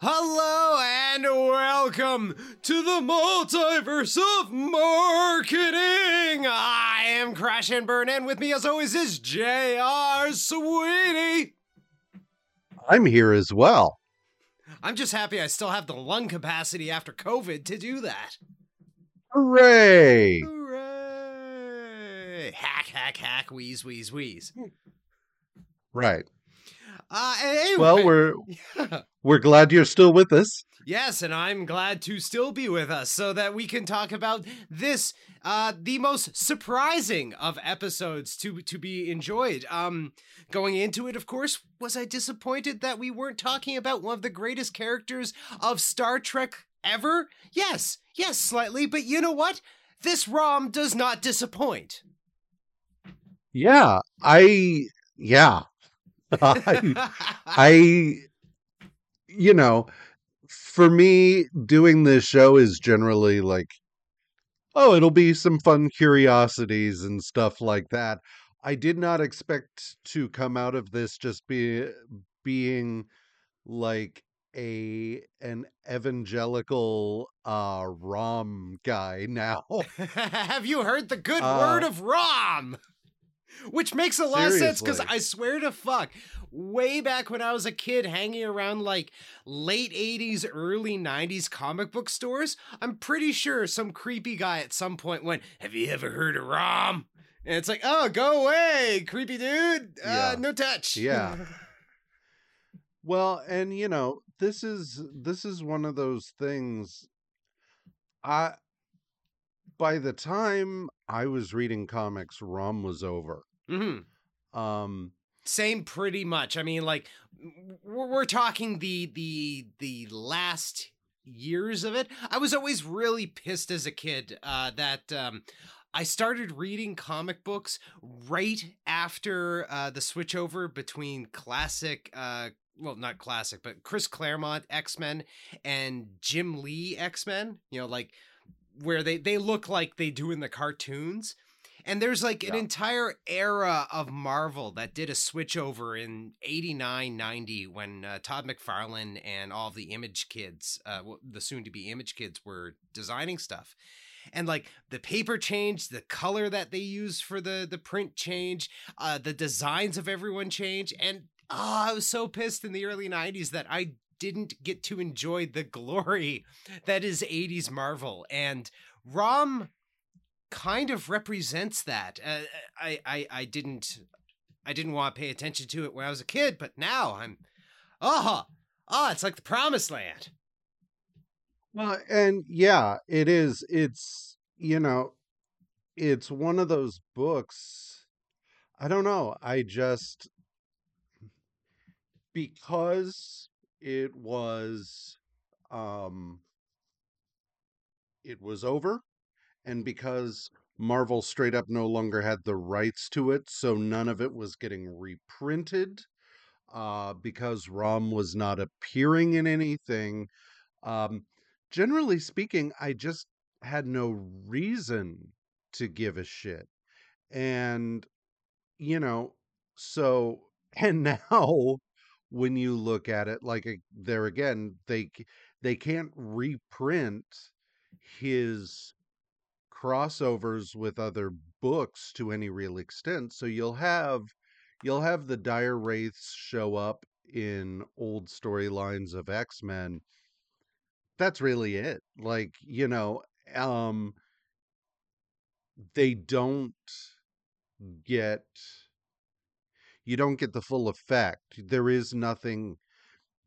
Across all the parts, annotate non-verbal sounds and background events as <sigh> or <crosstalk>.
Hello and welcome to the multiverse of marketing. I am Crash and Burn, and with me, as always, is Jr. Sweetie. I'm here as well. I'm just happy I still have the lung capacity after COVID to do that. Hooray! Hooray! Hack, hack, hack, wheeze, wheeze, wheeze. Right. Uh, anyway, Well, we're <laughs> yeah. we're glad you're still with us. Yes, and I'm glad to still be with us so that we can talk about this uh the most surprising of episodes to to be enjoyed. Um going into it of course, was I disappointed that we weren't talking about one of the greatest characters of Star Trek ever? Yes. Yes, slightly, but you know what? This ROM does not disappoint. Yeah, I yeah. I, <laughs> I you know, for me doing this show is generally like oh, it'll be some fun curiosities and stuff like that. I did not expect to come out of this just be being like a an evangelical uh rom guy <laughs> now. <laughs> Have you heard the good Uh, word of ROM? Which makes a lot of sense because I swear to fuck, way back when I was a kid hanging around like late 80s, early 90s comic book stores, I'm pretty sure some creepy guy at some point went, Have you ever heard of ROM? And it's like, Oh, go away, creepy dude. Uh, Yeah. no touch. Yeah. <laughs> Well, and you know, this is this is one of those things I by the time I was reading comics, ROM was over. hmm Um Same pretty much. I mean, like we're, we're talking the the the last years of it. I was always really pissed as a kid uh, that um, I started reading comic books right after uh, the switchover between classic. Uh, well, not classic, but Chris Claremont X Men and Jim Lee X Men. You know, like where they they look like they do in the cartoons. And there's like an Yeah. entire era of Marvel that did a switch over in 89, 90 when uh, Todd McFarlane and all the Image kids, uh, the soon to be Image kids, were designing stuff. And like the paper changed, the color that they used for the the print changed, uh, the designs of everyone changed, and oh, I was so pissed in the early '90s that I didn't get to enjoy the glory <laughs> that is '80s Marvel. And Rom kind of represents that. Uh, uh, I, I I didn't I didn't want to pay attention to it when I was a kid, but now I'm oh oh it's like the promised land. well, and yeah, it is it's you know, it's one of those books I don't know. I just because it was um it was over and because Marvel straight up no longer had the rights to it, so none of it was getting reprinted uh because ROM was not appearing in anything. Um generally speaking, I just had no reason to give a shit. And you know, so <laughs> and now when you look at it like a- there again they they can't reprint his crossovers with other books to any real extent so you'll have you'll have the dire wraiths show up in old storylines of x-men. That's really it like you know um they don't get you don't get the full effect. There is nothing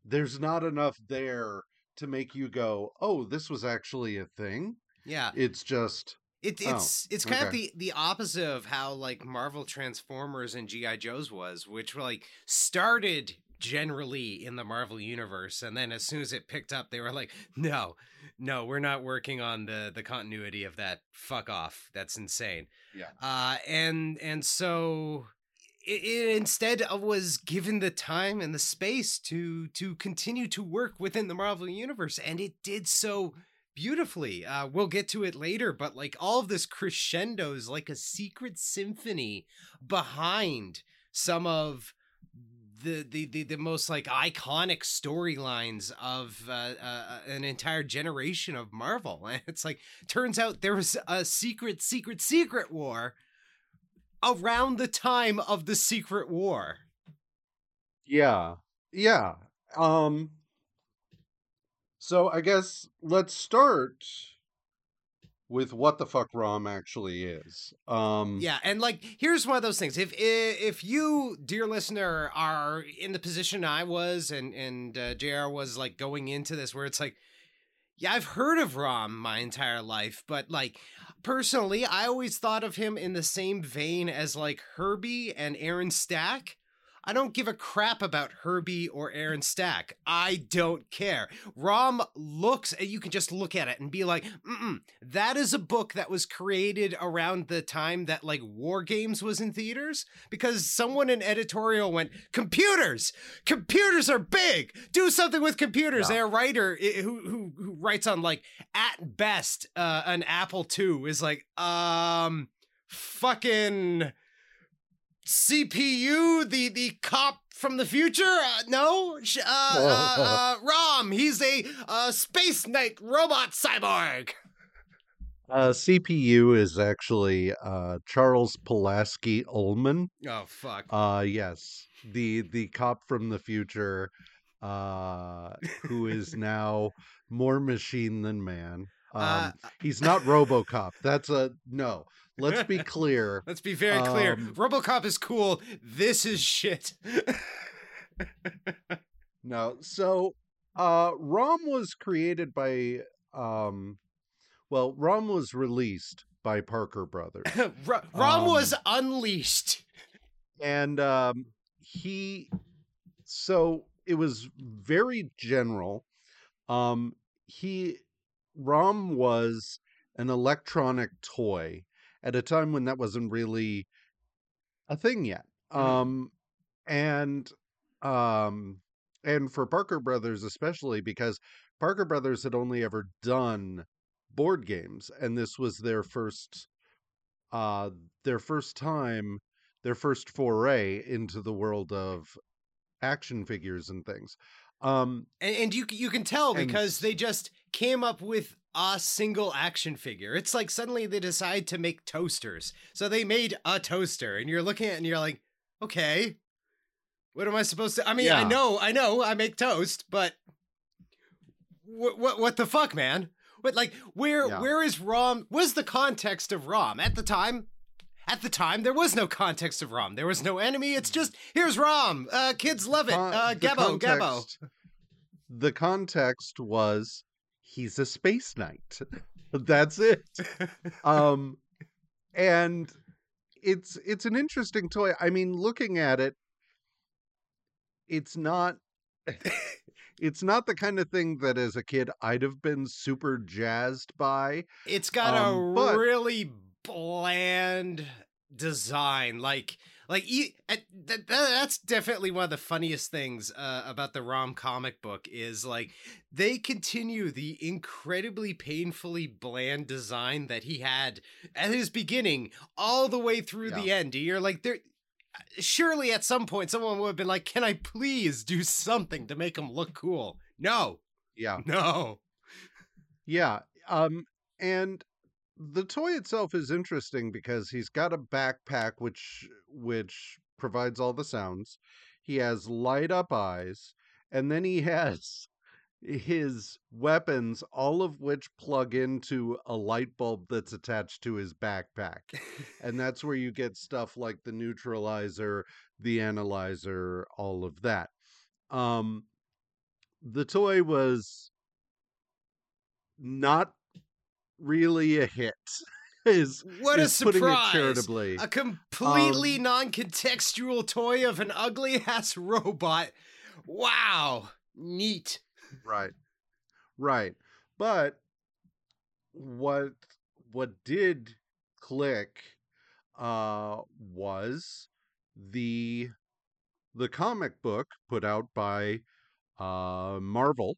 there's not enough there to make you go, "Oh, this was actually a thing." Yeah, It's just It, Oh, it's it's kind of the the opposite of how like Marvel Transformers and GI Joes was, which were like started generally in the Marvel universe, and then as soon as it picked up, they were like, no, no, we're not working on the the continuity of that. Fuck off, that's insane. Yeah. Uh, and and so it, it instead of- was given the time and the space to to continue to work within the Marvel universe, and it did so beautifully. Uh, we'll get to it later, but like all of this crescendo is like a secret symphony behind some of the the the, the most like iconic storylines of uh, uh, an entire generation of Marvel. And <laughs> it's like turns out there was a secret, secret, secret war around the time of the Secret War. Yeah. Yeah. Um so I guess let's start with what the fuck ROM actually is. Um Yeah, and like here's one of those things. If if you, dear listener, are in the position I was and and uh, JR was like going into this where it's like yeah, I've heard of Rom my entire life, but like personally, I always thought of him in the same vein as like Herbie and Aaron Stack. I don't give a crap about Herbie or Aaron Stack. I don't care. Rom looks, and you can just look at it and be like, mm that is a book that was created around the time that like War Games was in theaters because someone in editorial went, computers, computers are big. Do something with computers. Yeah. a writer who, who who writes on like at best uh, an Apple II is like, um, fucking CPU, the the cop from the future? Uh, no, uh, uh, <laughs> uh, Rom. He's a uh, space knight robot cyborg. Uh, CPU is actually uh, Charles Pulaski Ullman. Oh fuck. Uh, yes, the the cop from the future, uh, who is <laughs> now more machine than man. Um, uh, he's not RoboCop. That's a no. Let's be <laughs> clear. Let's be very clear. Um, RoboCop is cool. This is shit. <laughs> no. So, uh, ROM was created by, um, well, ROM was released by Parker Brothers. <laughs> R- ROM um, was unleashed. And um, he, so it was very general. Um, he, ROM was an electronic toy at a time when that wasn't really a thing yet. Mm-hmm. Um, and um, and for Parker Brothers especially because Parker Brothers had only ever done board games, and this was their first uh their first time their first foray into the world of action figures and things um and, and you you can tell because they just came up with a single action figure. It's like suddenly they decide to make toasters. So they made a toaster and you're looking at it and you're like, "Okay. What am I supposed to I mean, yeah. I know, I know I make toast, but what what what the fuck, man? What like where yeah. where is Rom? What's the context of Rom at the time? At the time, there was no context of Rom. There was no enemy. It's just here's Rom. Uh, kids love it. Uh, Gabbo, Gabbo. The context was he's a space knight. <laughs> That's it. <laughs> um and it's it's an interesting toy. I mean, looking at it, it's not <laughs> it's not the kind of thing that as a kid I'd have been super jazzed by. It's got um, a really bland design. Like like that, that's definitely one of the funniest things uh, about the rom comic book is like they continue the incredibly painfully bland design that he had at his beginning all the way through yeah. the end you're like there surely at some point someone would have been like can i please do something to make him look cool no yeah no yeah um and the toy itself is interesting because he's got a backpack which which provides all the sounds. He has light up eyes, and then he <laughs> has his weapons, all of which plug into a light bulb that's attached to his backpack. and <laughs> that's where you get stuff like the neutralizer, the analyzer, all of that. Um, the toy was not really a hit. <laughs> Is what is a surprise! charitably, a completely um, non-contextual toy of an ugly ass <laughs> robot. Wow, neat. Right, right. But what what did click uh, was the the comic book put out by uh, Marvel.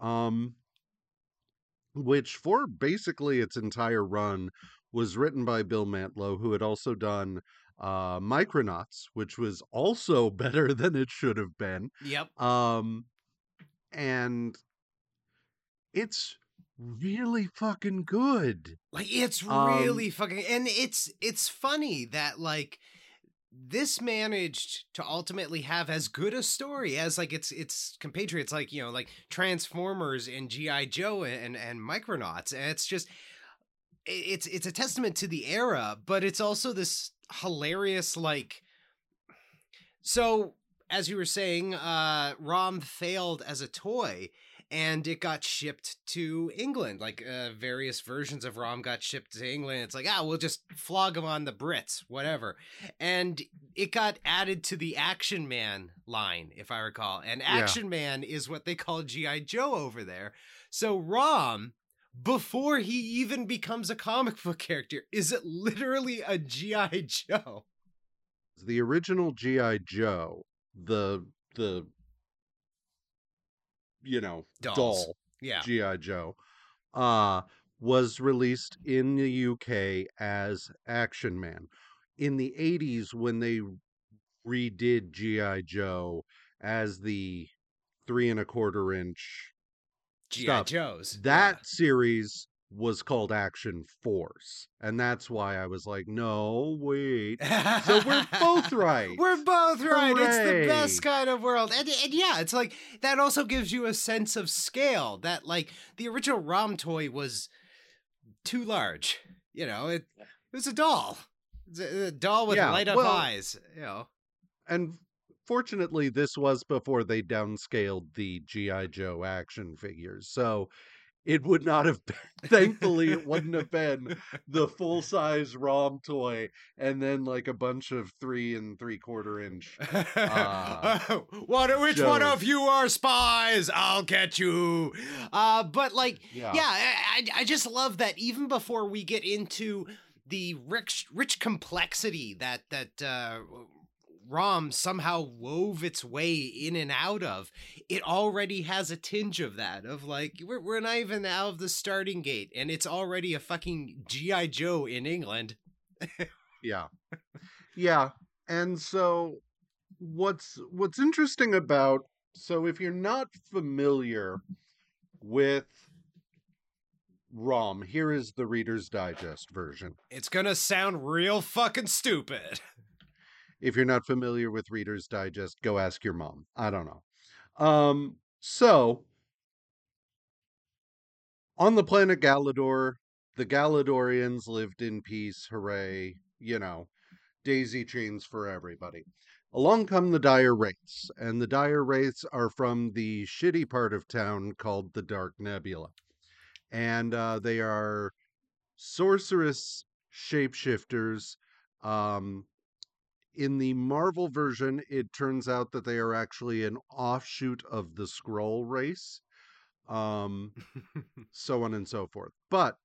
Um, which for basically its entire run was written by Bill Mantlo, who had also done uh, Micronauts, which was also <laughs> better than it should have been. Yep. Um, and it's really fucking good. Like it's Um, really fucking and it's it's funny that like this managed to ultimately have as good a story as like its its compatriots like you know like Transformers and GI Joe and and Micronauts. And it's just it's it's a testament to the era but it's also this hilarious like so as you were saying uh Rom failed as a toy and it got shipped to England. Like uh, various versions of ROM got shipped to England. It's like, ah, we'll just flog them on the Brits, whatever. And it got added to the Action Man line, if I recall. And Action Man is what they call G.I. Joe over there. So ROM, before he even becomes a comic book character, is it literally a G.I. Joe? The original GI Joe, the the you know Dolls. doll Yeah. GI Joe, uh, was released in the UK as Action Man. In the 80s, when they redid GI Joe as the three and a quarter inch, G.I. Joes. that series was called Action Force, and that's why I was like, no, wait. So we're both <laughs> right. We're both right. It's the best kind of world. And, and yeah, it's like that also gives you a sense of scale that like the original ROM toy was too large. You know, it, it was a doll. It's a, a doll with Yeah, light up well- eyes. You know. and fortunately this was before they downscaled the gi joe action figures so it would not have been <laughs> thankfully it wouldn't have been <laughs> the full size rom toy and then like a bunch of three and three quarter inch Uh, <laughs> what? Which one of you are spies? I'll get you. Uh, but like, yeah yeah, I, I I just love that. Even before we get into the rich, rich complexity that that uh, ROM somehow wove its way in and out of, it already has a tinge of that. Of like, we're we're not even out of the starting gate, and it's already a fucking GI Joe in England. yeah yeah and so what's what's interesting about so if you're not familiar with rom here is the reader's digest version It's gonna sound real fucking stupid. If you're not familiar with reader's digest go ask your mom i don't know. Um so on the planet galador the galadorians lived in peace hooray you know daisy chains for everybody. Along come the dire wraiths and the dire wraiths are from the shitty part of town called the dark nebula. And uh, they are sorceress shapeshifters um in the Marvel version, it turns out that they are actually an offshoot of the Skrull race, um, <laughs> so on and so forth. But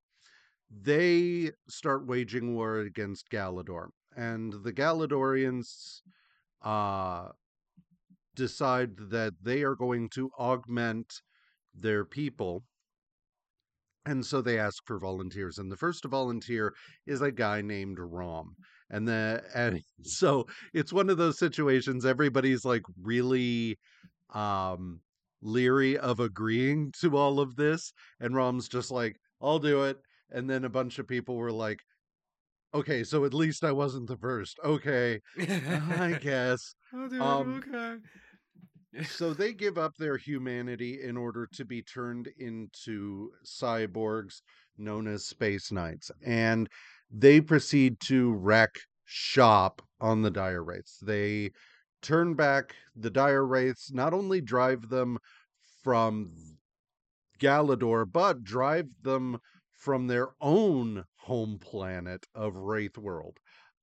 they start waging war against Galador, and the Galadorians uh, decide that they are going to augment their people. And so they ask for volunteers, and the first volunteer is a guy named Rom and the and <laughs> <laughs> so it's one of those situations everybody's like really um leery of agreeing to all of this and rom's just like i'll do it and then a bunch of people were like okay so at least i wasn't the first okay i <laughs> guess Oh, dude, Um, okay. so they give up their humanity in order to be turned into cyborgs known as space knights and they proceed to wreck shop on the dire wraiths they turn back the dire wraiths not only drive them from galador but drive them from their own home planet of wraith world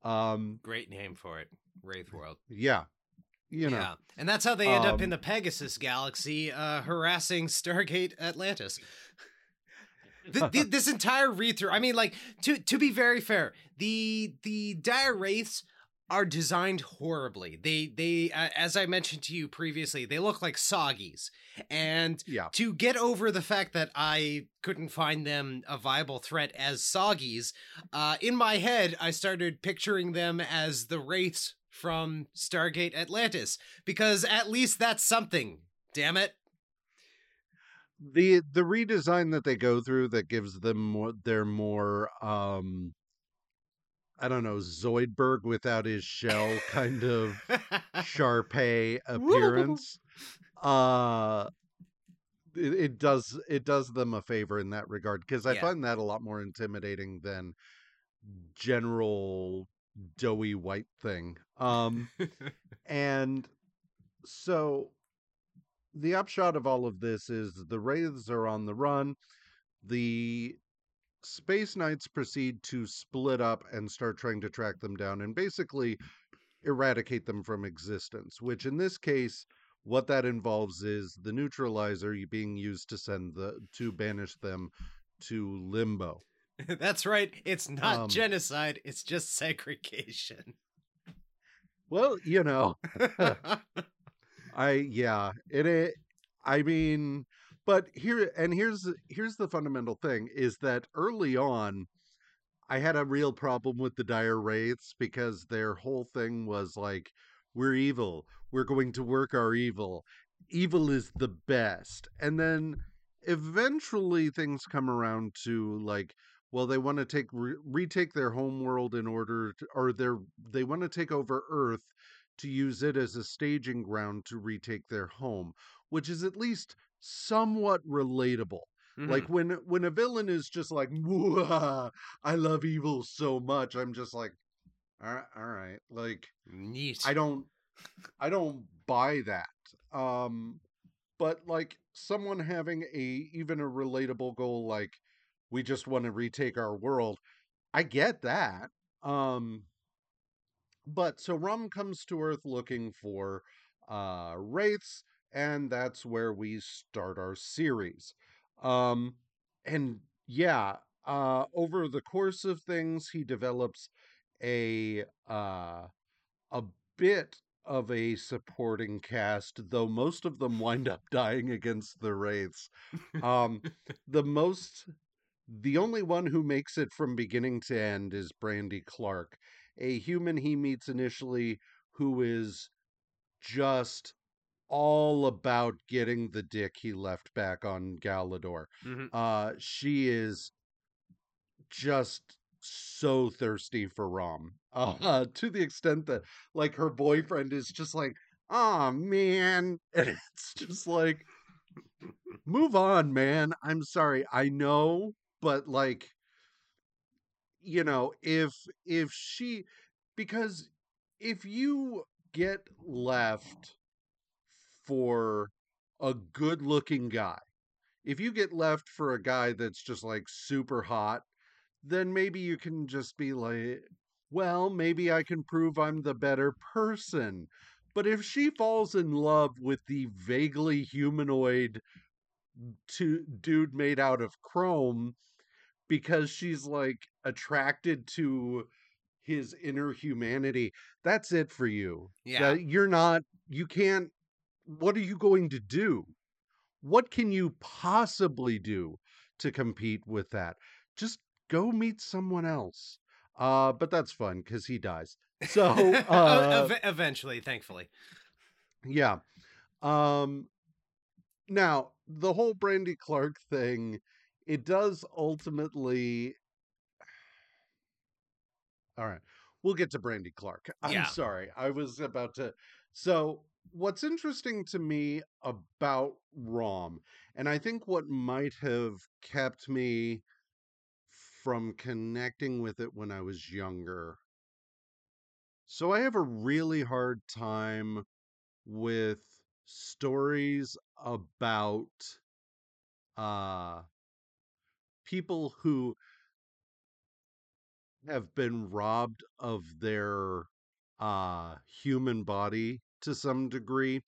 um Great name for it, Wraith World. yeah you know yeah, and that's how they end up in um, the Pegasus Galaxy, uh, harassing Stargate Atlantis. Th- th- <laughs> this entire read through, I mean, like to to be very fair, the the dire wraiths are designed horribly. They they uh, as I mentioned to you previously, they look like soggies. And Yeah. to get over the fact that I couldn't find them a viable threat as soggies, uh, in my head I started picturing them as the wraiths from Stargate Atlantis because at least that's something. Damn it. The the redesign that they go through that gives them more their more um I don't know Zoidberg without his shell kind of Shar-Pei <laughs> appearance. uh it, it does it does them a favor in that regard because I Yeah. find that a lot more intimidating than general doughy white thing. Um <laughs> and so the upshot of all of this is the Wraiths are on the run. The Space Knights proceed to split up and start trying to track them down and basically eradicate them from existence, which in this case, what that involves is the neutralizer being used to send the to banish them to limbo. <laughs> That's right. It's not Um, genocide, it's just segregation. Well, you know, <laughs> <laughs> I yeah, it, it I mean, but here and here's here's the fundamental thing is that early on I had a real problem with the dire wraiths because their whole thing was like we're evil. We're going to work our evil. Evil is the best. And then eventually things come around to like well they want to take re- retake their home world in order to, or they're they want to take over earth to use it as a staging ground to retake their home which is at least somewhat relatable like Mhm. when when a villain is just like i love evil so much i'm just like all right all right like neat. I don't I don't buy that. Um but like someone having a even a relatable goal like we just want to retake our world. I get that. Um but so Rom comes to Earth looking for uh wraiths and that's where we start our series. Um and yeah, uh over the course of things he develops a uh a bit of a supporting cast, though most of them wind up dying against the wraiths. Um, <laughs> the most, the only one who makes it from beginning to end is Brandy Clark, a human he meets initially who is just all about getting the dick he left back on Galador. Mhm. Uh, she is just so thirsty for Rom. <laughs> Uh, to the extent that like her boyfriend is just like, oh man. <laughs> And it's just like move on, man. I'm sorry. I know, but like you know, if if she because if you get left for a good looking guy, if you get left for a guy that's just like super hot, then maybe you can just be like, well, maybe I can prove I'm the better person. But if she falls in love with the vaguely humanoid to dude made out of chrome because she's like attracted to his inner humanity, that's it for you. Yeah. That you're not you can't what are you going to do? What can you possibly do to compete with that? Just go meet someone else. Uh, but that's fun because he dies. So <laughs> uh, eventually, thankfully. yeah. Um, now the whole Brandy Clark thing, it does ultimately. All right, we'll get to Brandy Clark. <laughs> I'm Yeah. sorry, I was about to. So, what's interesting to me about Rom, and I think what might have kept me from connecting with it when I was younger. So, I have a really hard time with stories about uh people who have been robbed of their uh human body to some degree.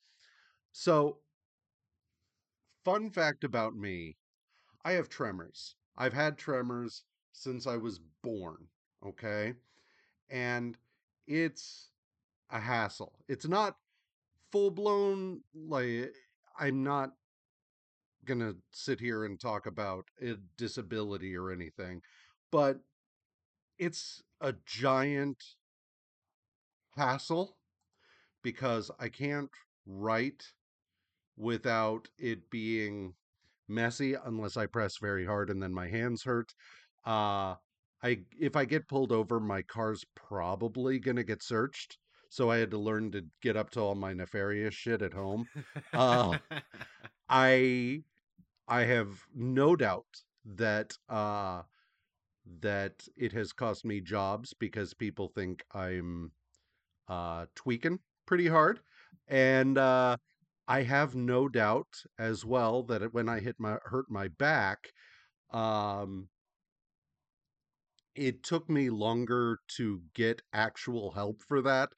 So fun fact about me, I have tremors. I've had tremors since I was born, okay? And it's a hassle. It's not full blown like I'm not gonna sit here and talk about a disability or anything, but it's a giant hassle because I can't write without it being messy unless I press very hard and then my hands hurt. Uh I if I get pulled over, my car's probably gonna get searched. So I had to learn to get up to all my nefarious shit at home. Uh, <laughs> I I have no doubt that uh that it has cost me jobs because people think I'm uh tweaking pretty hard. And uh I have no doubt as well that when I hit my hurt my back, um it took me longer to get actual help for that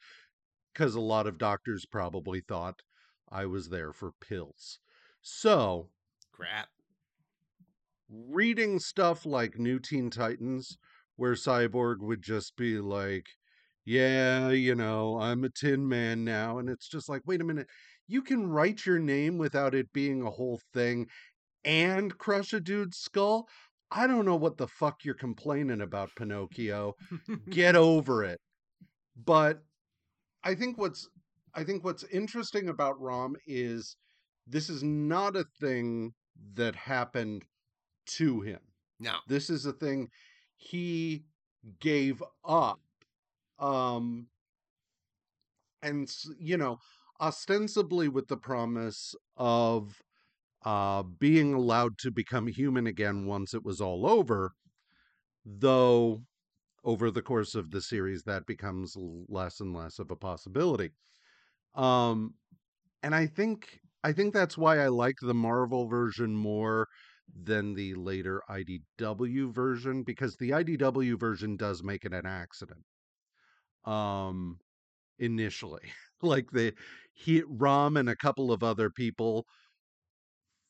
because a lot of doctors probably thought I was there for pills. So, Crap. Reading stuff like New Teen Titans, where Cyborg would just be like, Yeah, you know, I'm a Tin Man now. And it's just like, wait a minute, you can write your name without it being a whole thing and crush a dude's skull. I don't know what the fuck you're complaining about, Pinocchio. <laughs> Get over it. But I think what's I think what's interesting about Rom is this is not a thing that happened to him. no. This is a thing he gave up. Um and you know, ostensibly with the promise of uh being allowed to become human again once it was all over, though over the course of the series that becomes less and less of a possibility. Um and I think I think that's why I like the Marvel version more than the later IDW version because the IDW version does make it an accident. Um initially. <laughs> like the he Rom and a couple of other people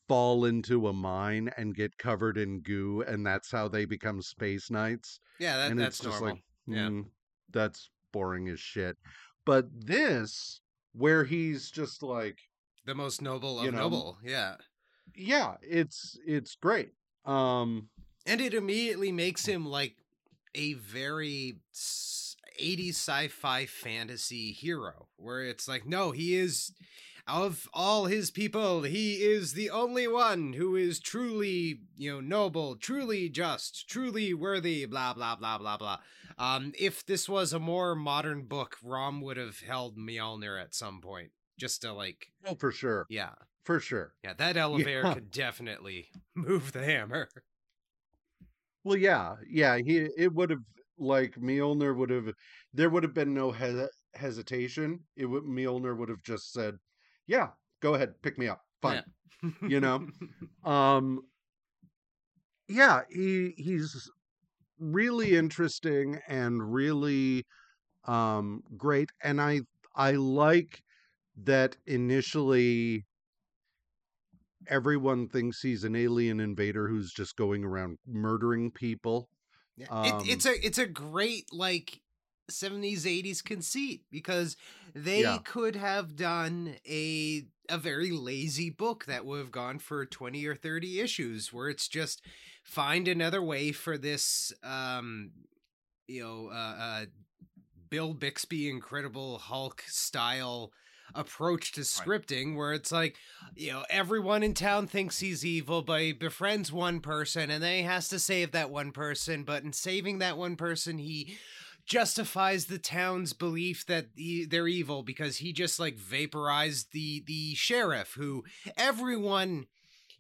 fall into a mine and get covered in goo and that's how they become space knights Yeah, that, and that's it's just normal. like Yeah. "Mm, that's boring as shit but this where he's just like the most noble of you know, noble. Yeah. Yeah it's it's great um And it immediately makes him like a very s- 80s sci-fi fantasy hero where it's like no, he is of all his people, he is the only one who is truly, you know, noble, truly just, truly worthy, blah blah blah blah blah. Um if this was a more modern book, Rom would have held Mjolnir at some point just to like oh for sure yeah. For sure Yeah, that <laughs> elevator Yeah. could definitely move the hammer. well yeah yeah he it would have like Mjolnir would have there would have been no he- hesitation it would Mjolnir would have just said yeah go ahead pick me up fine You know? <laughs> um yeah he he's really interesting and really um great and i i like that initially everyone thinks he's an alien invader who's just going around murdering people Yeah, Um, it, it's a it's a great like 70s 80s conceit because they Yeah. could have done a a very lazy book that would have gone for 20 or 30 issues where it's just find another way for this um you know uh, uh Bill Bixby Incredible Hulk style approach to scripting where it's like you know everyone in town thinks he's evil but he befriends one person and then he has to save that one person but in saving that one person he justifies the town's belief that he, they're evil because he just like vaporized the the sheriff who everyone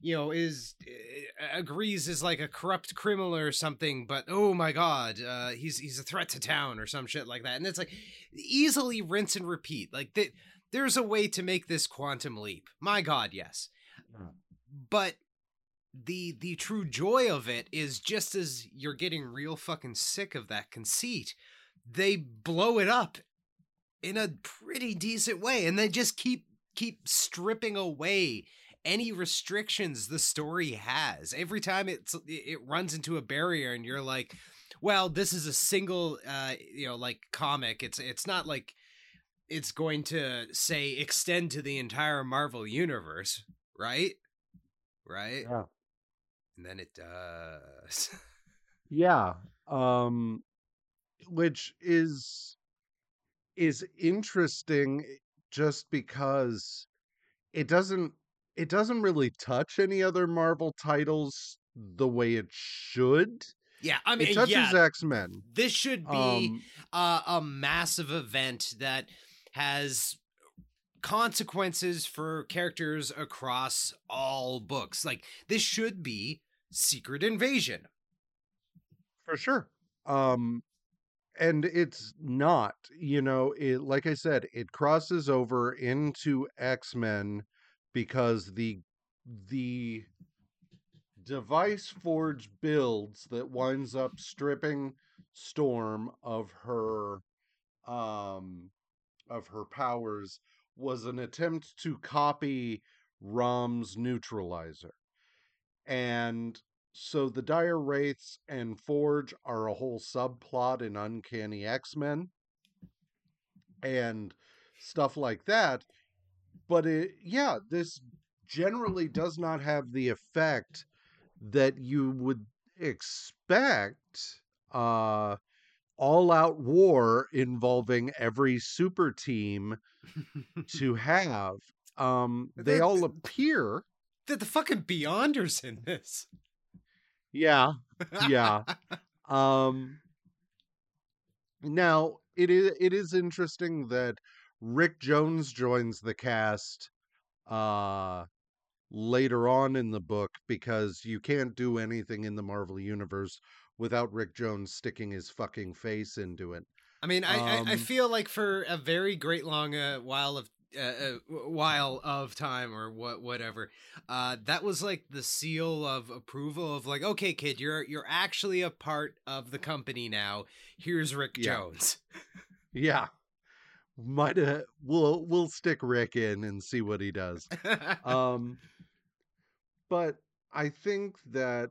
you know is uh, agrees is like a corrupt criminal or something but oh my god uh he's he's a threat to town or some shit like that. And it's like easily rinse and repeat. Like that there's a way to make this quantum leap. My god yes. But the the true joy of it is just as you're getting real fucking sick of that conceit they blow it up in a pretty decent way and they just keep keep stripping away any restrictions the story has. Every time it's it runs into a barrier and you're like well, this is a single, uh, you know, like comic. It's it's not like it's going to say extend to the entire Marvel universe, right? Right. Yeah. And then it does. <laughs> Yeah. Um which is is interesting eh, just because it doesn't it doesn't really touch any other Marvel titles the way it should. yeah, I mean, It touches yeah, X-Men. this should be Um uh, a massive event that has consequences for characters across all books. Like this should be Secret Invasion. for sure. Um and it's not, you know, it like I said, it crosses over into X-Men because the the device forge builds that winds up stripping Storm of her um of her powers was an attempt to copy Rom's neutralizer. And so the Dire Wraiths and Forge are a whole subplot in Uncanny X-Men and stuff like that. But it yeah, this generally does not have the effect that you would expect uh all out war involving every super team <laughs> to have um they The- all appear the, the fucking Beyonders in this. yeah yeah <laughs> um now it is it is interesting that Rick Jones joins the cast uh later on in the book because you can't do anything in the Marvel universe without Rick Jones sticking his fucking face into it. I mean, I, I, I Um, feel like for a very great long uh, while of uh, uh, while of time or what whatever, uh, that was like the seal of approval of like, okay, kid, you're you're actually a part of the company now. Here's Rick Yeah. Jones. Yeah. Might have we'll we'll stick Rick in and see what he does. <laughs> um but i think that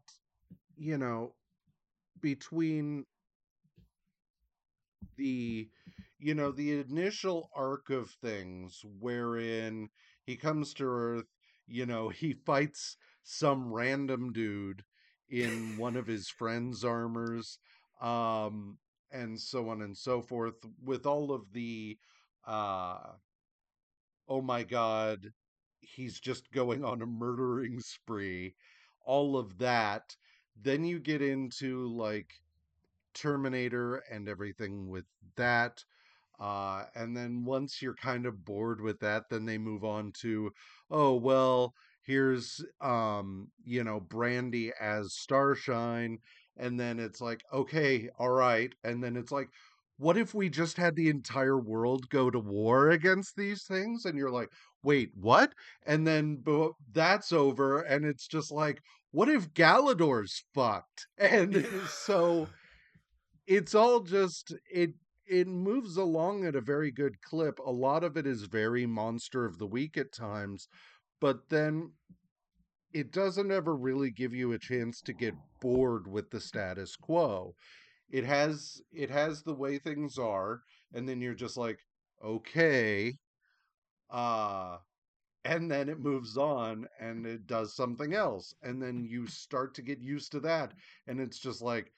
you know between the you know the initial arc of things wherein he comes to earth you know <laughs> he fights some random dude in one of his friends armors um and so on and so forth with all of the uh oh my god he's just going on a murdering <laughs> spree all of that then you get into like terminator and everything with that uh and then once you're kind of bored with that then they move on to oh well here's um you know brandy as starshine and then it's like okay all right and then it's like what if we just had the entire world go to war against these things? And you're like wait what? And then bo- that's over and it's just like what if galador's fucked? <laughs> And so it's all just it it moves along at a very good clip. A lot of it is very monster of the week at times but then it doesn't ever really give you a chance to get bored with the status quo. It has it has the way things are and then you're just like okay uh and then it moves on and it does something else and then you start to get used to that and it's just like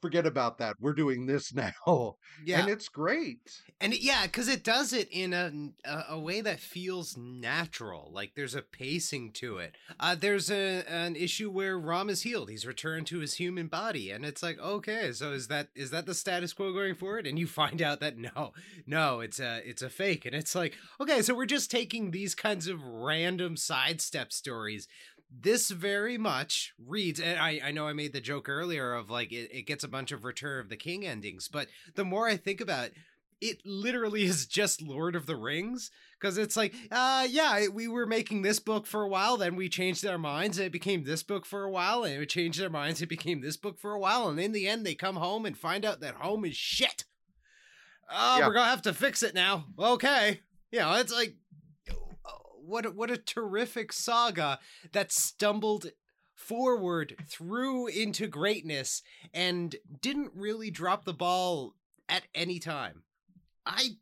forget about that we're doing this <laughs> now yeah, and it's great and it, yeah, because it does it in a, a a way that feels natural. Like there's a pacing to it. Uh, there's a an issue where Rom is healed. He's returned to his human body, and it's like, okay, so is that is that the status quo going forward? And you find <laughs> out that no, no, it's a it's a fake, and it's like, okay, so we're just taking these kinds of random sidestep stories. This very much reads, and I, I know I made the joke earlier of like it, it gets a bunch of Return of the King endings, but the more I think about it, it literally <laughs> is just Lord of the Rings because it's like, uh, yeah, we were making this book for a while, then we changed our minds, and it became this book for a while, and it changed their minds, it became this book for a while, and in the end, they come home and find out that home is shit. Oh, Yeah. we're gonna have to fix it now. Okay, you know, it's like, what a, what a terrific saga that stumbled forward through into greatness and didn't really drop the ball at any time. I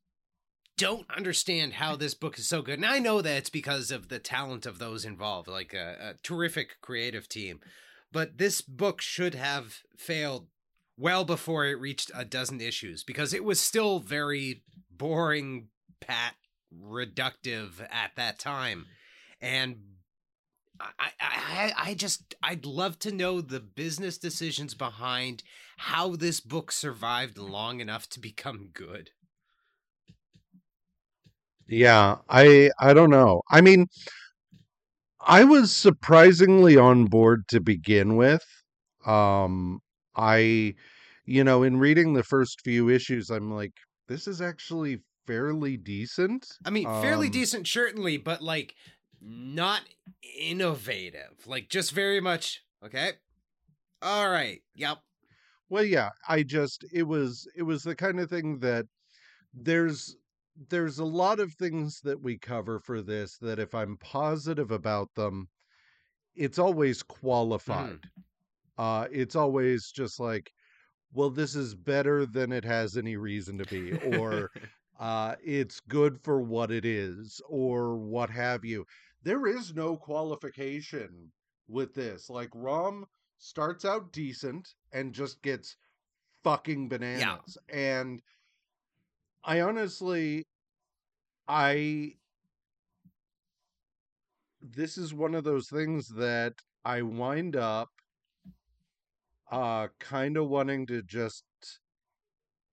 don't understand how <laughs> this book is so good. And I know that it's because of the talent of those involved, like a, a terrific creative team. But this book should have failed well before it reached a dozen issues because it was still very boring, pat, reductive at that time. And I, I, I just, I'd love to know the business decisions behind how this book survived long enough to become good. Yeah, I I don't know. I mean, I was surprisingly on board to begin with. Um, I, you know, in reading the first few issues, I'm like, this is actually fairly decent. I mean, fairly Um, decent, certainly, but like not innovative. Like just very much okay. All right. Yep. Well, yeah, I just it was it was the kind of thing that there's there's a lot of things that we cover for this that if I'm positive about them, it's always qualified. Uh it's always just like, well, this is better than it has any reason to be, <laughs> or uh it's good for what it is, or what have you. There is no qualification with this. Like Rom starts out decent and just gets fucking bananas. And I honestly I this is one of those things that I wind up uh kind of wanting to just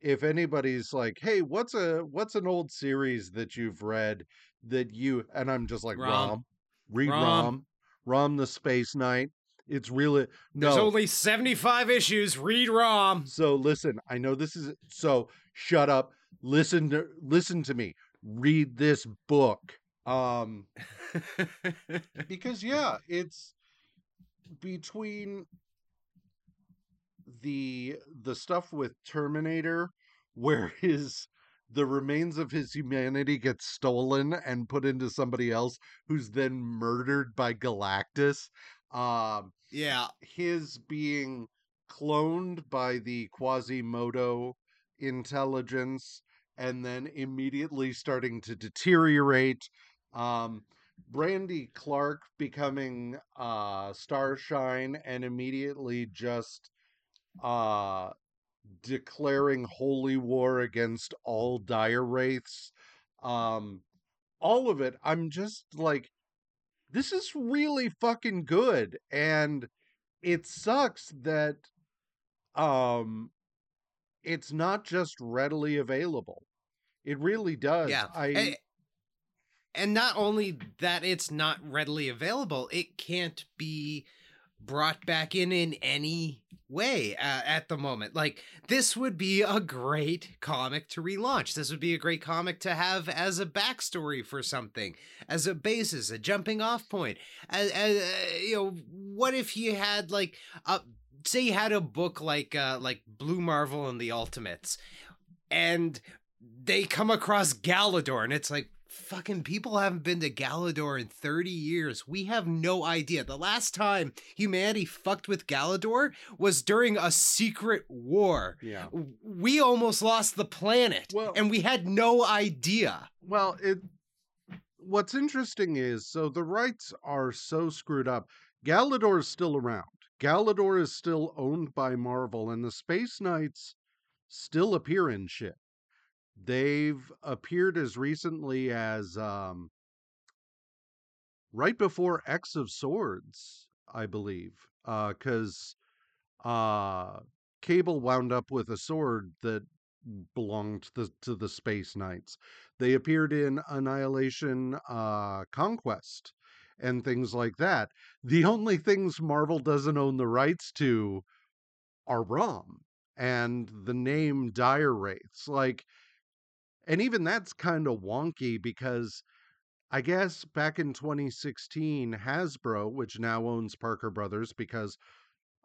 if anybody's like, "Hey, what's a what's an old series that you've read that you?" and I'm just like, Rom. "Rom, read Rom. Rom, Rom the Space Knight." It's really There's no. only 75 issues. Read ROM. So listen, I know this is so shut up. Listen to listen to me. Read this book. Um <laughs> because yeah, it's between the the stuff with Terminator where <laughs> his the remains of his humanity get stolen and put into somebody else who's then murdered by Galactus. Um yeah. his being cloned by the Quasimodo intelligence and then immediately starting to deteriorate. Um, Brandy Clark becoming uh, Starshine and immediately just uh, declaring holy war against all dire wraiths. Um, all of it, I'm just like, this is really fucking good. And it sucks that um it's not just readily available. It really does. Yeah. I And, and not only that it's not readily available, it can't be brought back in in any way uh, at the moment. Like this would be a great comic to relaunch. This would be a great comic to have as a backstory for something, as a basis, a jumping off point. As, as uh, you know, what if you had like a say you had a book like uh like Blue Marvel and the Ultimates and they come across Galador and it's like fucking people haven't been to Galador in 30 years. We have no idea. The last time humanity fucked with Galador was during a secret war. yeah. We almost lost the planet Well- and we had no idea. Well, it what's interesting is so the rights are so screwed up. Galador is still around. Galador is still owned by Marvel and the Space Knights still appear in shit. They've appeared as recently as um right before X of Swords, I believe. Uh cuz uh Cable wound up with a sword that belonged to the, to the Space Knights. They appeared in Annihilation uh, Conquest and things like that. The only things Marvel doesn't own the rights to are ROM and the name Dire Wraiths. Like, and even that's kind of wonky because I guess back in 2016, Hasbro, which now owns Parker Brothers because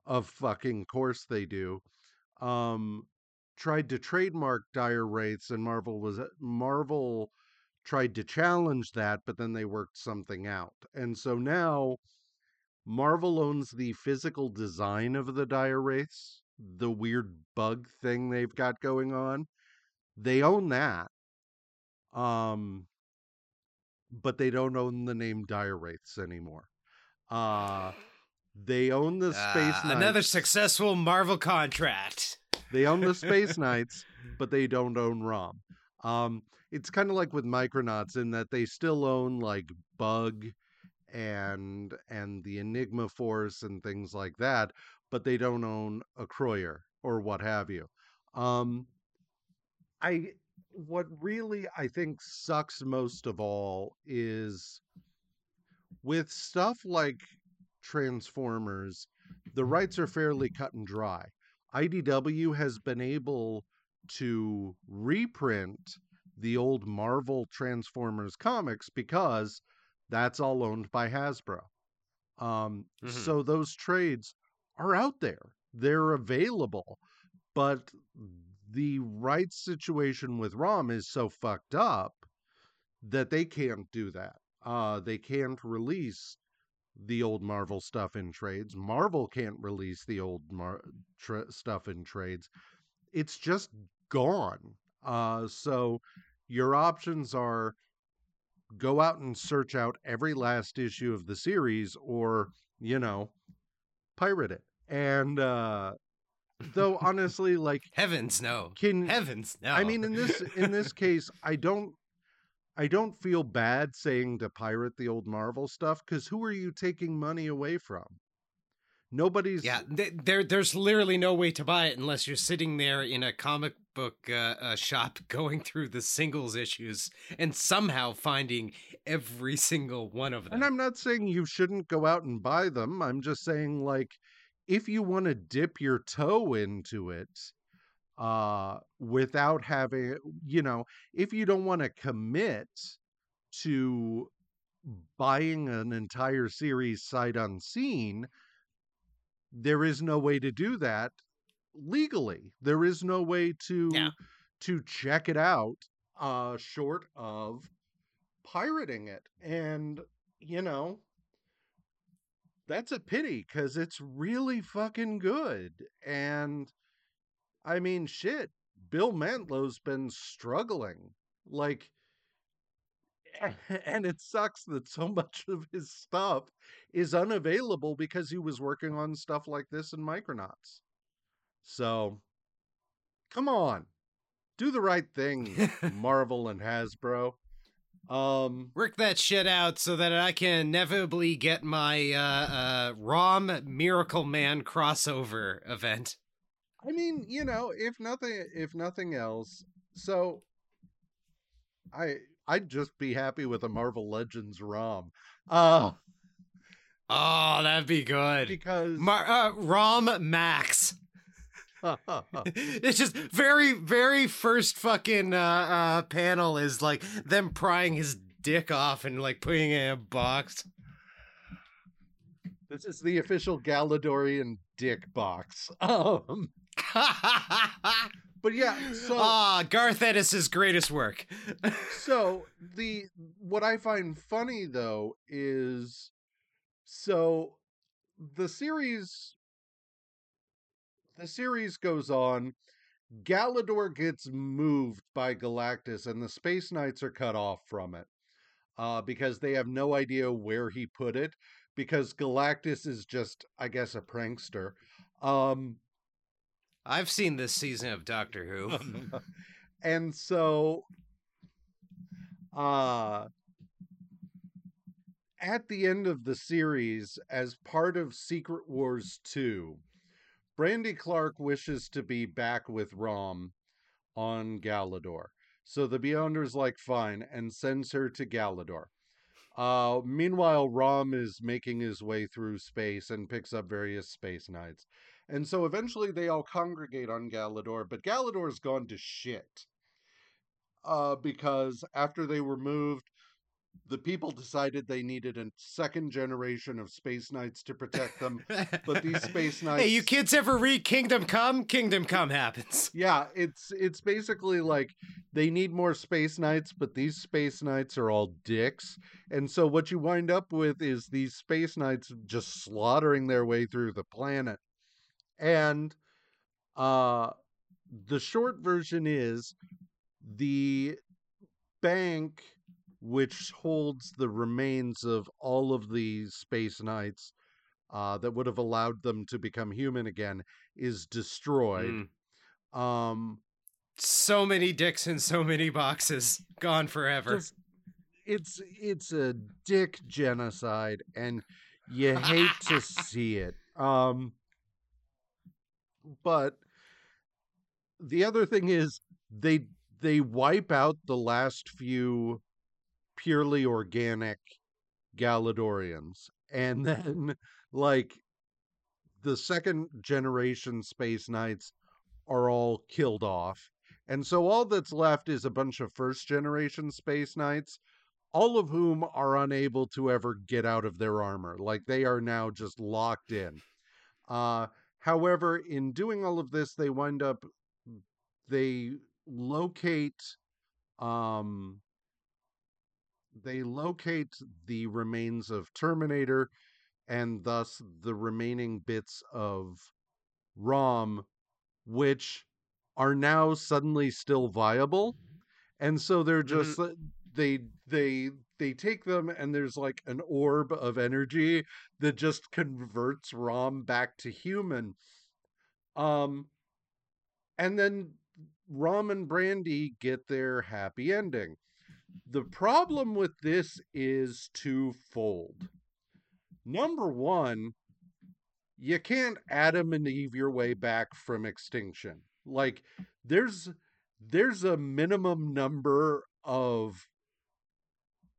of fucking course they do, um, tried to trademark dire wraiths and marvel was marvel tried to challenge that but then they worked something out and so now Marvel owns the physical design of the dire wraiths, the weird bug thing they've got going on. They own that. Um but they don't own the name dire wraiths anymore. Uh they own the space Uh, knights. another successful Marvel contract. They own the Space <laughs> Knights, but they don't own ROM. Um, it's kind of like with Micronauts in that they still own like Bug and and the Enigma Force and things like that, but they don't own Acroyear or what have you. Um, I what really I think sucks most of all is with stuff like Transformers, the rights are fairly cut and dry. IDW has been able to reprint the old Marvel Transformers comics because that's all owned by Hasbro. Um, Mhm. So those trades are out there, they're available, but the rights situation with ROM is so fucked up that they can't do that. Uh, they can't release the old Marvel stuff in trades. Marvel can't release the old Mar- tra- stuff in trades. It's just gone. Uh, so your options are go out and search out every last issue of the series, or you know, pirate it. And uh, though honestly, like, Heavens no. can Heavens no. I mean, in this in this <laughs> case, I don't I don't feel bad saying to pirate the old Marvel stuff because who are you taking money away from? Nobody's Yeah, th- there there's literally no way to buy it unless you're sitting there in a comic book uh, uh, shop <laughs> going through the singles issues and somehow finding every single one of them. And I'm not saying you shouldn't go out and buy them. I'm just saying like if you want to dip your toe into it uh without having you know, if you don't want to commit to buying an entire series sight unseen, there is no way to do that legally. There is no way to Yeah. to check it out uh short of pirating it. And you know, that's a pity cuz it's really fucking good. And I mean, shit, Bill Mantlo's been struggling. Like <laughs> and it sucks that so much of his stuff is unavailable because he was working on stuff like this in Micronauts. So, come on, do the right thing, <laughs> Marvel and Hasbro. Um, Work that shit out so that I can inevitably get my uh, uh, ROM Miracleman crossover event. I mean, you know, if nothing, if nothing else, so I I'd just be happy with a Marvel Legends ROM, uh, Oh, that'd be good. because Mar- uh, ROM Max. It's just very, very first fucking uh, uh, panel is like them prying his dick off and like putting it in a box. this is the official Galadorian dick box. <laughs> Um, but yeah, so <laughs> Ah, Garth Ennis's greatest work. <laughs> so the what I find funny though is so the series the series goes on Galador gets moved by Galactus and the Space Knights are cut off from it uh because they have no idea where he put it because Galactus is just I guess a prankster um I've seen this season of Doctor Who. <laughs> and so uh at the end of the series as part of Secret Wars 2 Brandy Clark wishes to be back with Rom on Galador. So the Beyonder's like fine and sends her to Galador. Uh meanwhile Rom is making his way through space and picks up various space knights. And so eventually they all congregate on Galador, but Galador's gone to shit. Uh, because after they were moved, the people decided they needed a second generation of space knights to protect them. But these <laughs> space knights Hey, you kids ever read Kingdom Come? Kingdom Come happens. Yeah, it's it's basically like they need more space knights, but these space knights are all dicks. And so what you wind up with is these space knights just slaughtering their way through the planet. And uh the short version is the bank which holds the remains of all of the space knights uh, that would have allowed them to become human again is destroyed. Mm. Um, So many dicks in so many boxes. Gone forever. just- it's it's a dick genocide, and you hate to <laughs> see it. Um, but the other thing is they they wipe out the last few purely organic Galadorians, and <laughs> then like the second generation Space Knights are all killed off. And so all that's left is a bunch of first generation Space Knights, all of whom are unable to ever get out of their armor. Like they are now just locked in. Uh, however, in doing all of this, they wind up, they locate, um, they locate the remains of Terminator and thus the remaining bits of ROM, which are now suddenly still viable. And so they're Mhm. just uh, they they they take them and there's like an orb of energy that just converts ROM back to human. Um and then Rom and Brandy get their happy ending. The problem with this is twofold. Number one, you can't Adam and Eve your way back from extinction. Like there's there's a minimum number of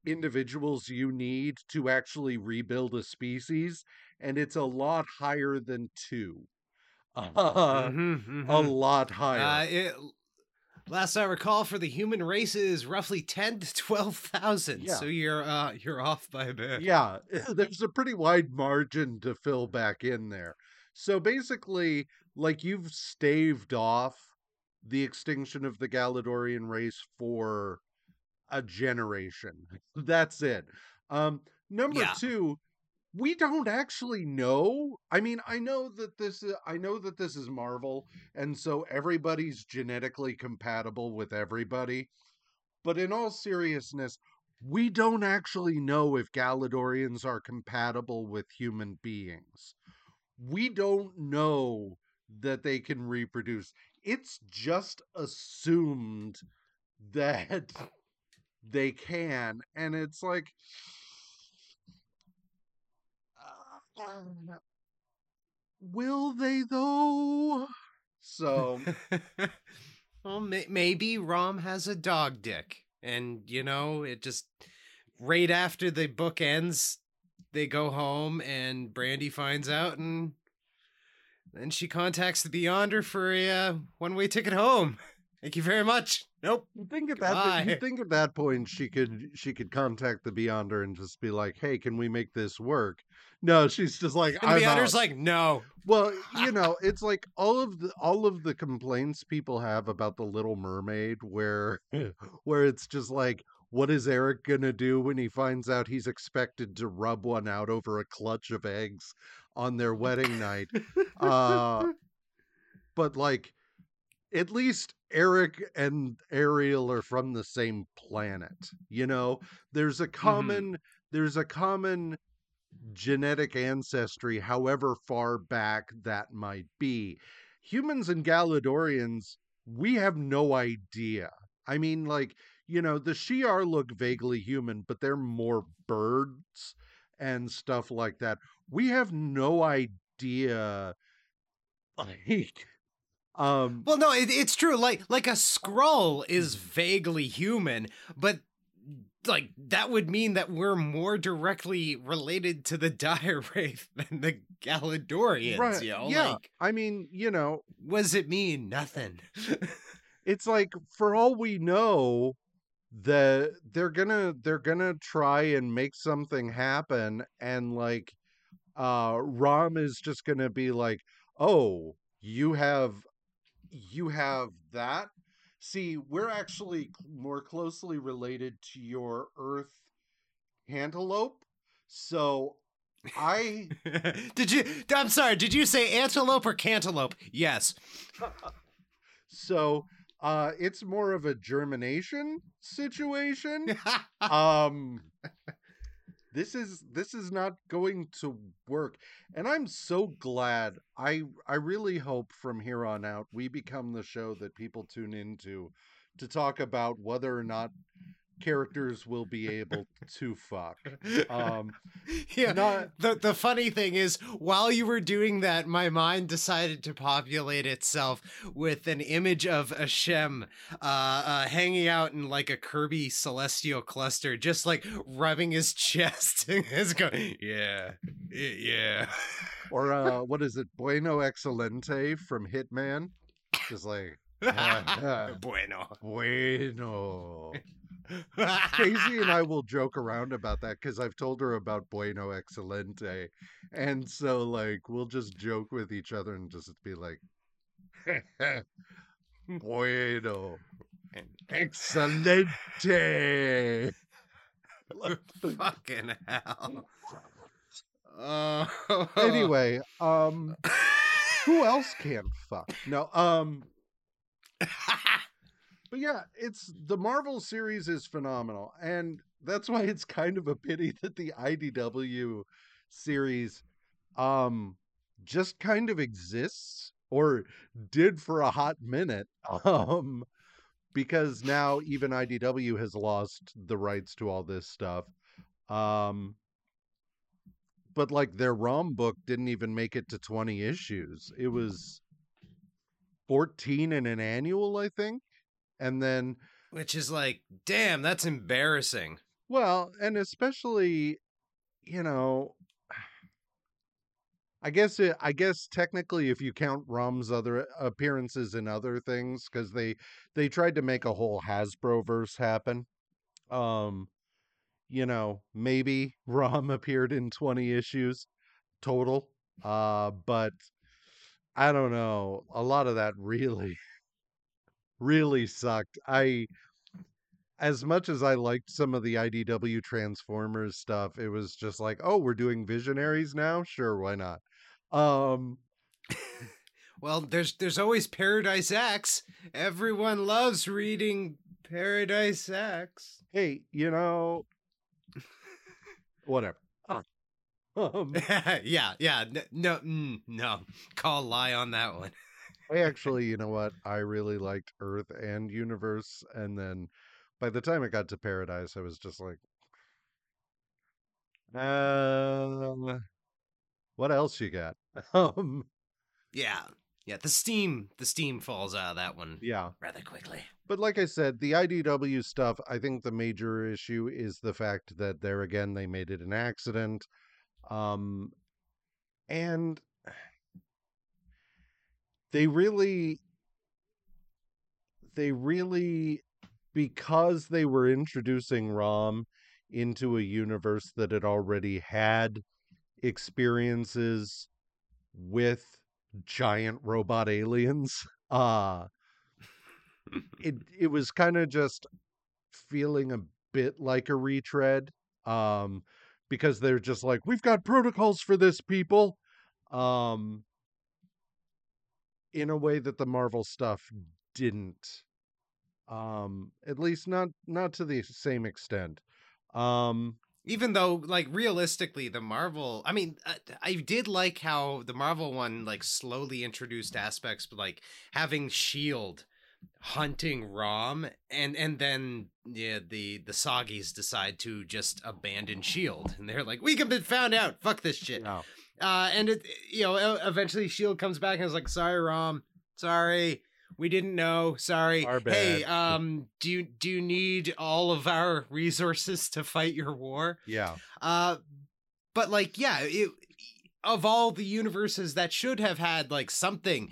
individuals you need to actually rebuild a species, and it's a lot higher than two. Uh, <laughs> Mhm, a mhm. lot higher. Uh, it, last I recall, for the human race is roughly ten to twelve thousand. Yeah. So you're uh, you're off by a bit. yeah, <laughs> there's a pretty wide margin to fill back in there. So basically, like you've staved off the extinction of the Galadorian race for a generation. <laughs> That's it. Um number Yeah. 2, we don't actually know. I mean, I know that this is I know that this is Marvel and so everybody's genetically compatible with everybody. But in all seriousness, we don't actually know if Galadorians are compatible with human beings. We don't know that they can reproduce. It's just assumed that they can. And it's like, uh, will they though? So, <laughs> well, may- maybe Rom has a dog dick, and you know, it just right after the book ends, they go home, and Brandy finds out, and then she contacts the Beyonder for a uh, one-way ticket home. <laughs> Thank you very much. Nope. You think at that you think at that point she could she could contact the Beyonder and just be like, "Hey, can we make this work?" No, she's just like, And the "I'm Beyonder's out." like, no. Well, you <laughs> know, it's like all of the all of the complaints people have about the Little Mermaid, where <laughs> where it's just like, what is Eric gonna do when he finds out he's expected to rub one out over a clutch of eggs on their wedding night? <laughs> Uh, but like, at least Eric and Ariel are from the same planet. You know, there's a mm-hmm. common there's a common genetic ancestry, however far back that might be. Humans and Galadorians, we have no idea. I mean, like, you know, the Shi'ar look vaguely human, but they're more birds and stuff like that. We have no idea. Like, um, Well, no, it, it's true. Like, like a Skrull is vaguely human, but like that would mean that we're more directly related to the <laughs> dire wraith than the Galadorians. right, You know, yeah. like, I mean, you know, what does it mean? Nothing. <laughs> it's like for all we know the they're gonna they're gonna try and make something happen and like uh rom is just gonna be like oh you have you have that see we're actually more closely related to your earth antelope so i <laughs> did you? I'm sorry. Did you say antelope or cantaloupe? Yes. so uh it's more of a germination situation <laughs> um this is this is not going to work. And i'm so glad. I i really hope from here on out we become the show that people tune into to talk about whether or not characters will be able to fuck um <laughs> yeah. not The the funny thing is, while you were doing that, my mind decided to populate itself with an image of Hashem uh, uh, hanging out in like a Kirby celestial cluster, just like rubbing his <laughs> chest and is going, yeah, yeah. or uh <laughs> what is it bueno excelente from hitman just like bueno. bueno Casey and I <laughs> will joke around about that because I've told her about Bueno Excelente. And so, like, we'll just joke with each other and just be like, <laughs> Bueno Excelente. <laughs> Fucking hell. Oh. anyway, um, who else can fuck? No, um, but yeah, it's the Marvel series is phenomenal, and that's why it's kind of a pity that the IDW series um just kind of exists or did for a hot minute <laughs> um because now even IDW has lost the rights to all this stuff um but like their ROM book didn't even make it to 20 issues. It was 14 in an annual I think and then Which is like, damn, that's embarrassing. Well, and especially, you know, I guess it, I guess technically, if you count Rom's other appearances in other things, because they they tried to make a whole Hasbro verse happen. Um, you know, maybe <laughs> Rum appeared in twenty issues total. Uh, but I don't know. A lot of that really, really sucked. I as much as I liked some of the IDW Transformers stuff, it was just like, oh, we're doing visionaries now? Sure, why not? Um <laughs> Well, there's there's always Paradise X. Everyone loves reading Paradise X. hey, you know <laughs> whatever. <laughs> Um, yeah, yeah. n- No, mm, no. Call lie on that one. I <laughs> actually, you know what? I really liked Earth and Universe, and then by the time it got to Paradise, I was just like, um, what else you got? <laughs> Um, Yeah, yeah. The steam, the steam falls out of that one yeah. rather quickly. But like I said, the IDW stuff, I think the major issue is the fact that there again they made it an accident. Um and they really they really because they were introducing ROM into a universe that had already had experiences with giant robot aliens. <laughs> Uh it <laughs> it was kind of just feeling a bit like a retread um because they're just like we've got protocols for this people um in a way that the marvel stuff didn't um at least not not to the same extent um Even though, like, realistically, the Marvel, I mean, I, I did like how the Marvel one, like, slowly introduced aspects, like having Shield hunting Rom, and and then yeah, the the Soggies decide to just abandon Shield, and they're like, we can be found out, fuck this shit. no. Uh, and it, you know, eventually Shield comes back and is like, "Sorry, Rom. Sorry, we didn't know. Sorry. Hey, um, do you do you need all of our resources to fight your war? yeah Uh, but like, yeah, it, of all the universes that should have had like something,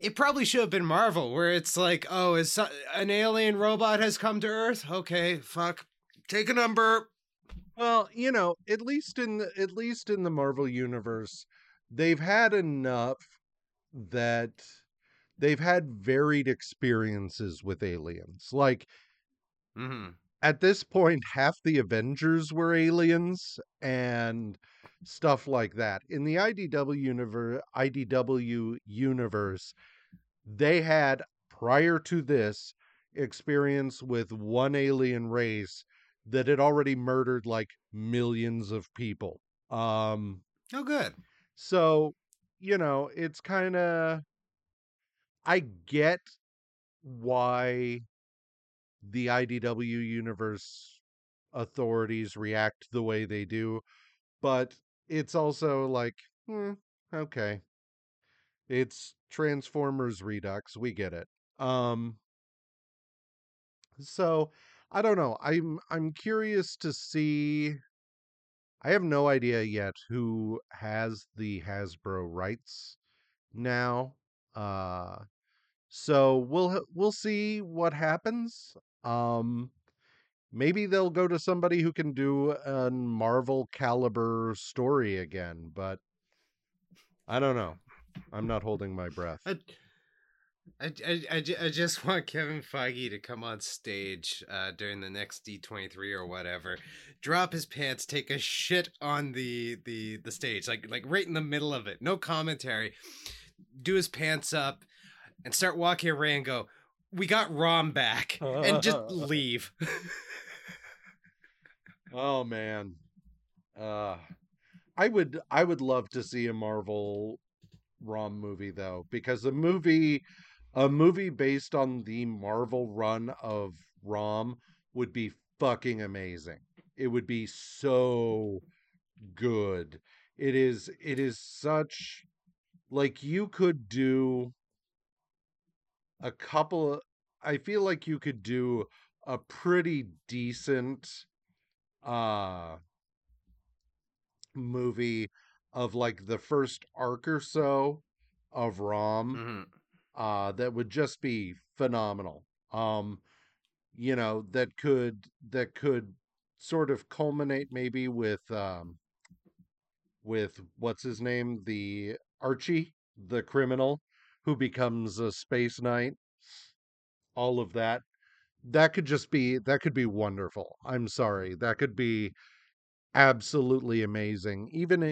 It probably should have been Marvel, where it's like, oh, is so- an alien robot has come to Earth? Okay, fuck, take a number. Well, you know, at least in the, at least in the Marvel universe, they've had enough that they've had varied experiences with aliens. Like Mm-hmm. at this point, half the Avengers were aliens and stuff like that. In the IDW universe, IDW universe, they had prior to this experience with one alien race that had already murdered like millions of people. Um Oh, good. so, you know, it's kind of I get why the IDW universe authorities react the way they do, but it's also like, hmm, okay. It's Transformers Redux, we get it. Um so I don't know. I'm I'm curious to see I have no idea yet who has the Hasbro rights now. Uh so we'll we'll see what happens. Um maybe they'll go to somebody who can do a Marvel caliber story again, but I don't know. I'm not holding my breath. I, I, I, I, I just <laughs> want Kevin Feige to come on stage uh, during the next D23 or whatever, drop his pants, take a shit on the, the, the stage, like like right in the middle of it, no commentary, do his pants up, and start walking around and go, "We got Rom back," and just <laughs> leave. <laughs> Oh man. Uh I would I would love to see a Marvel ROM movie though because the movie a movie based on the Marvel run of ROM would be fucking amazing. It would be so good. It is it is such like you could do a couple of I feel like you could do a pretty decent uh movie of like the first arc or so of Rom Mhm. Uh that would just be phenomenal. Um you know that could that could sort of culminate maybe with um with what's his name the Archie the criminal who becomes a space knight all of that that could just be that could be wonderful. I'm sorry. That could be absolutely amazing. Even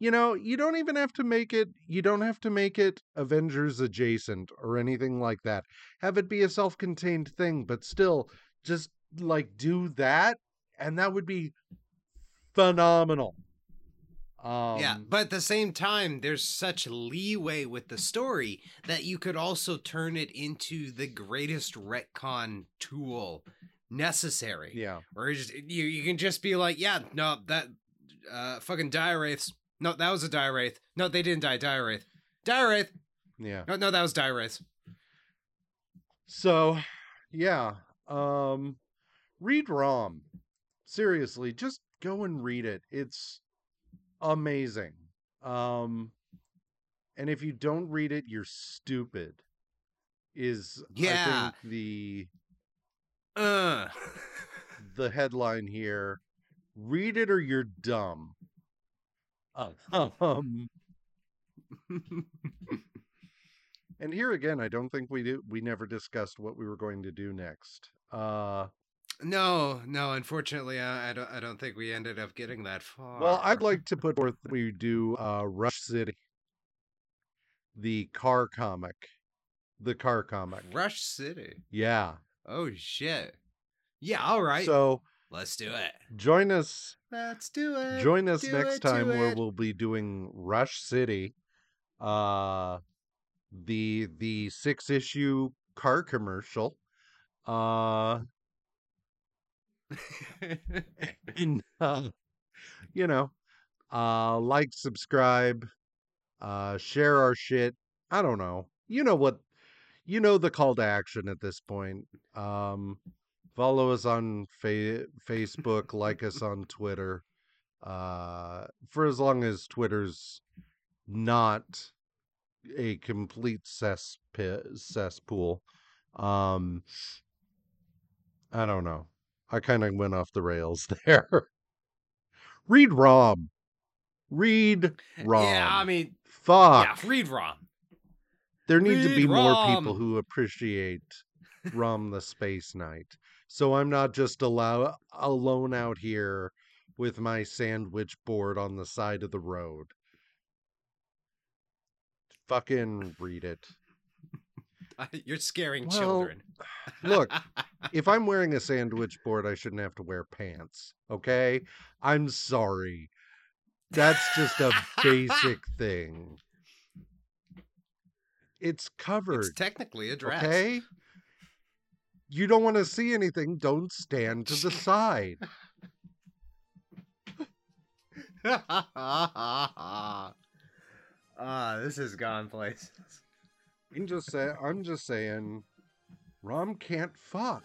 you know, you don't even have to make it you don't have to make it Avengers adjacent or anything like that. Have it be a self-contained thing, but still just like do that and that would be phenomenal. Um yeah, but at the same time, there's such leeway with the story that you could also turn it into the greatest retcon tool necessary. yeah. Or you just you you can just be like, yeah, no, that uh fucking dire wraiths. No, that was a dire wraith. No, they didn't die. Dire wraith. Dire wraith. Yeah. No, no, that was dire wraiths. So, yeah. Um read ROM. Seriously, just go and read it. It's amazing. Um and if you don't read it, you're stupid. Is Yeah. I think the Uh. <laughs> the headline here. Read it or you're dumb. Um <laughs> and here again, I don't think we do we never discussed what we were going to do next. Uh no, no. Unfortunately, I, I don't. I don't think we ended up getting that far. Well, I'd like to put forth we do uh, Rush City, the car comic, the car comic. Rush City. Yeah. Oh shit. Yeah. All right. So Let's do it. join us. Let's do it. Join us do next it, time where we'll be doing Rush City, uh, the the six issue car commercial. Uh, <laughs> and uh, you know, uh, like, subscribe, uh, share our shit. I don't know. You know what? You know the call to action at this point. Um, follow us on fa- Facebook, <laughs> like us on Twitter. Uh, for as long as Twitter's not a complete cesspit, cesspool. Um, I don't know. I kind of went off the rails <laughs> there. Read Rom. Read Rom. Yeah, I mean, Fuck. yeah, read Rom. there need to read be more people who appreciate <laughs> Rom the Space Knight. So I'm not just allow alone out here with my sandwich board on the side of the road. Fucking read it. <laughs> You're scaring Well, children. look, <laughs> If I'm wearing a sandwich board, I shouldn't have to wear pants. Okay? I'm sorry. That's just a <laughs> basic thing. It's covered. it's technically a dress. Okay? You don't want to see anything, don't stand to the <laughs> side. Ah, this has gone places. I'm just say I'm just saying Rom can't fuck.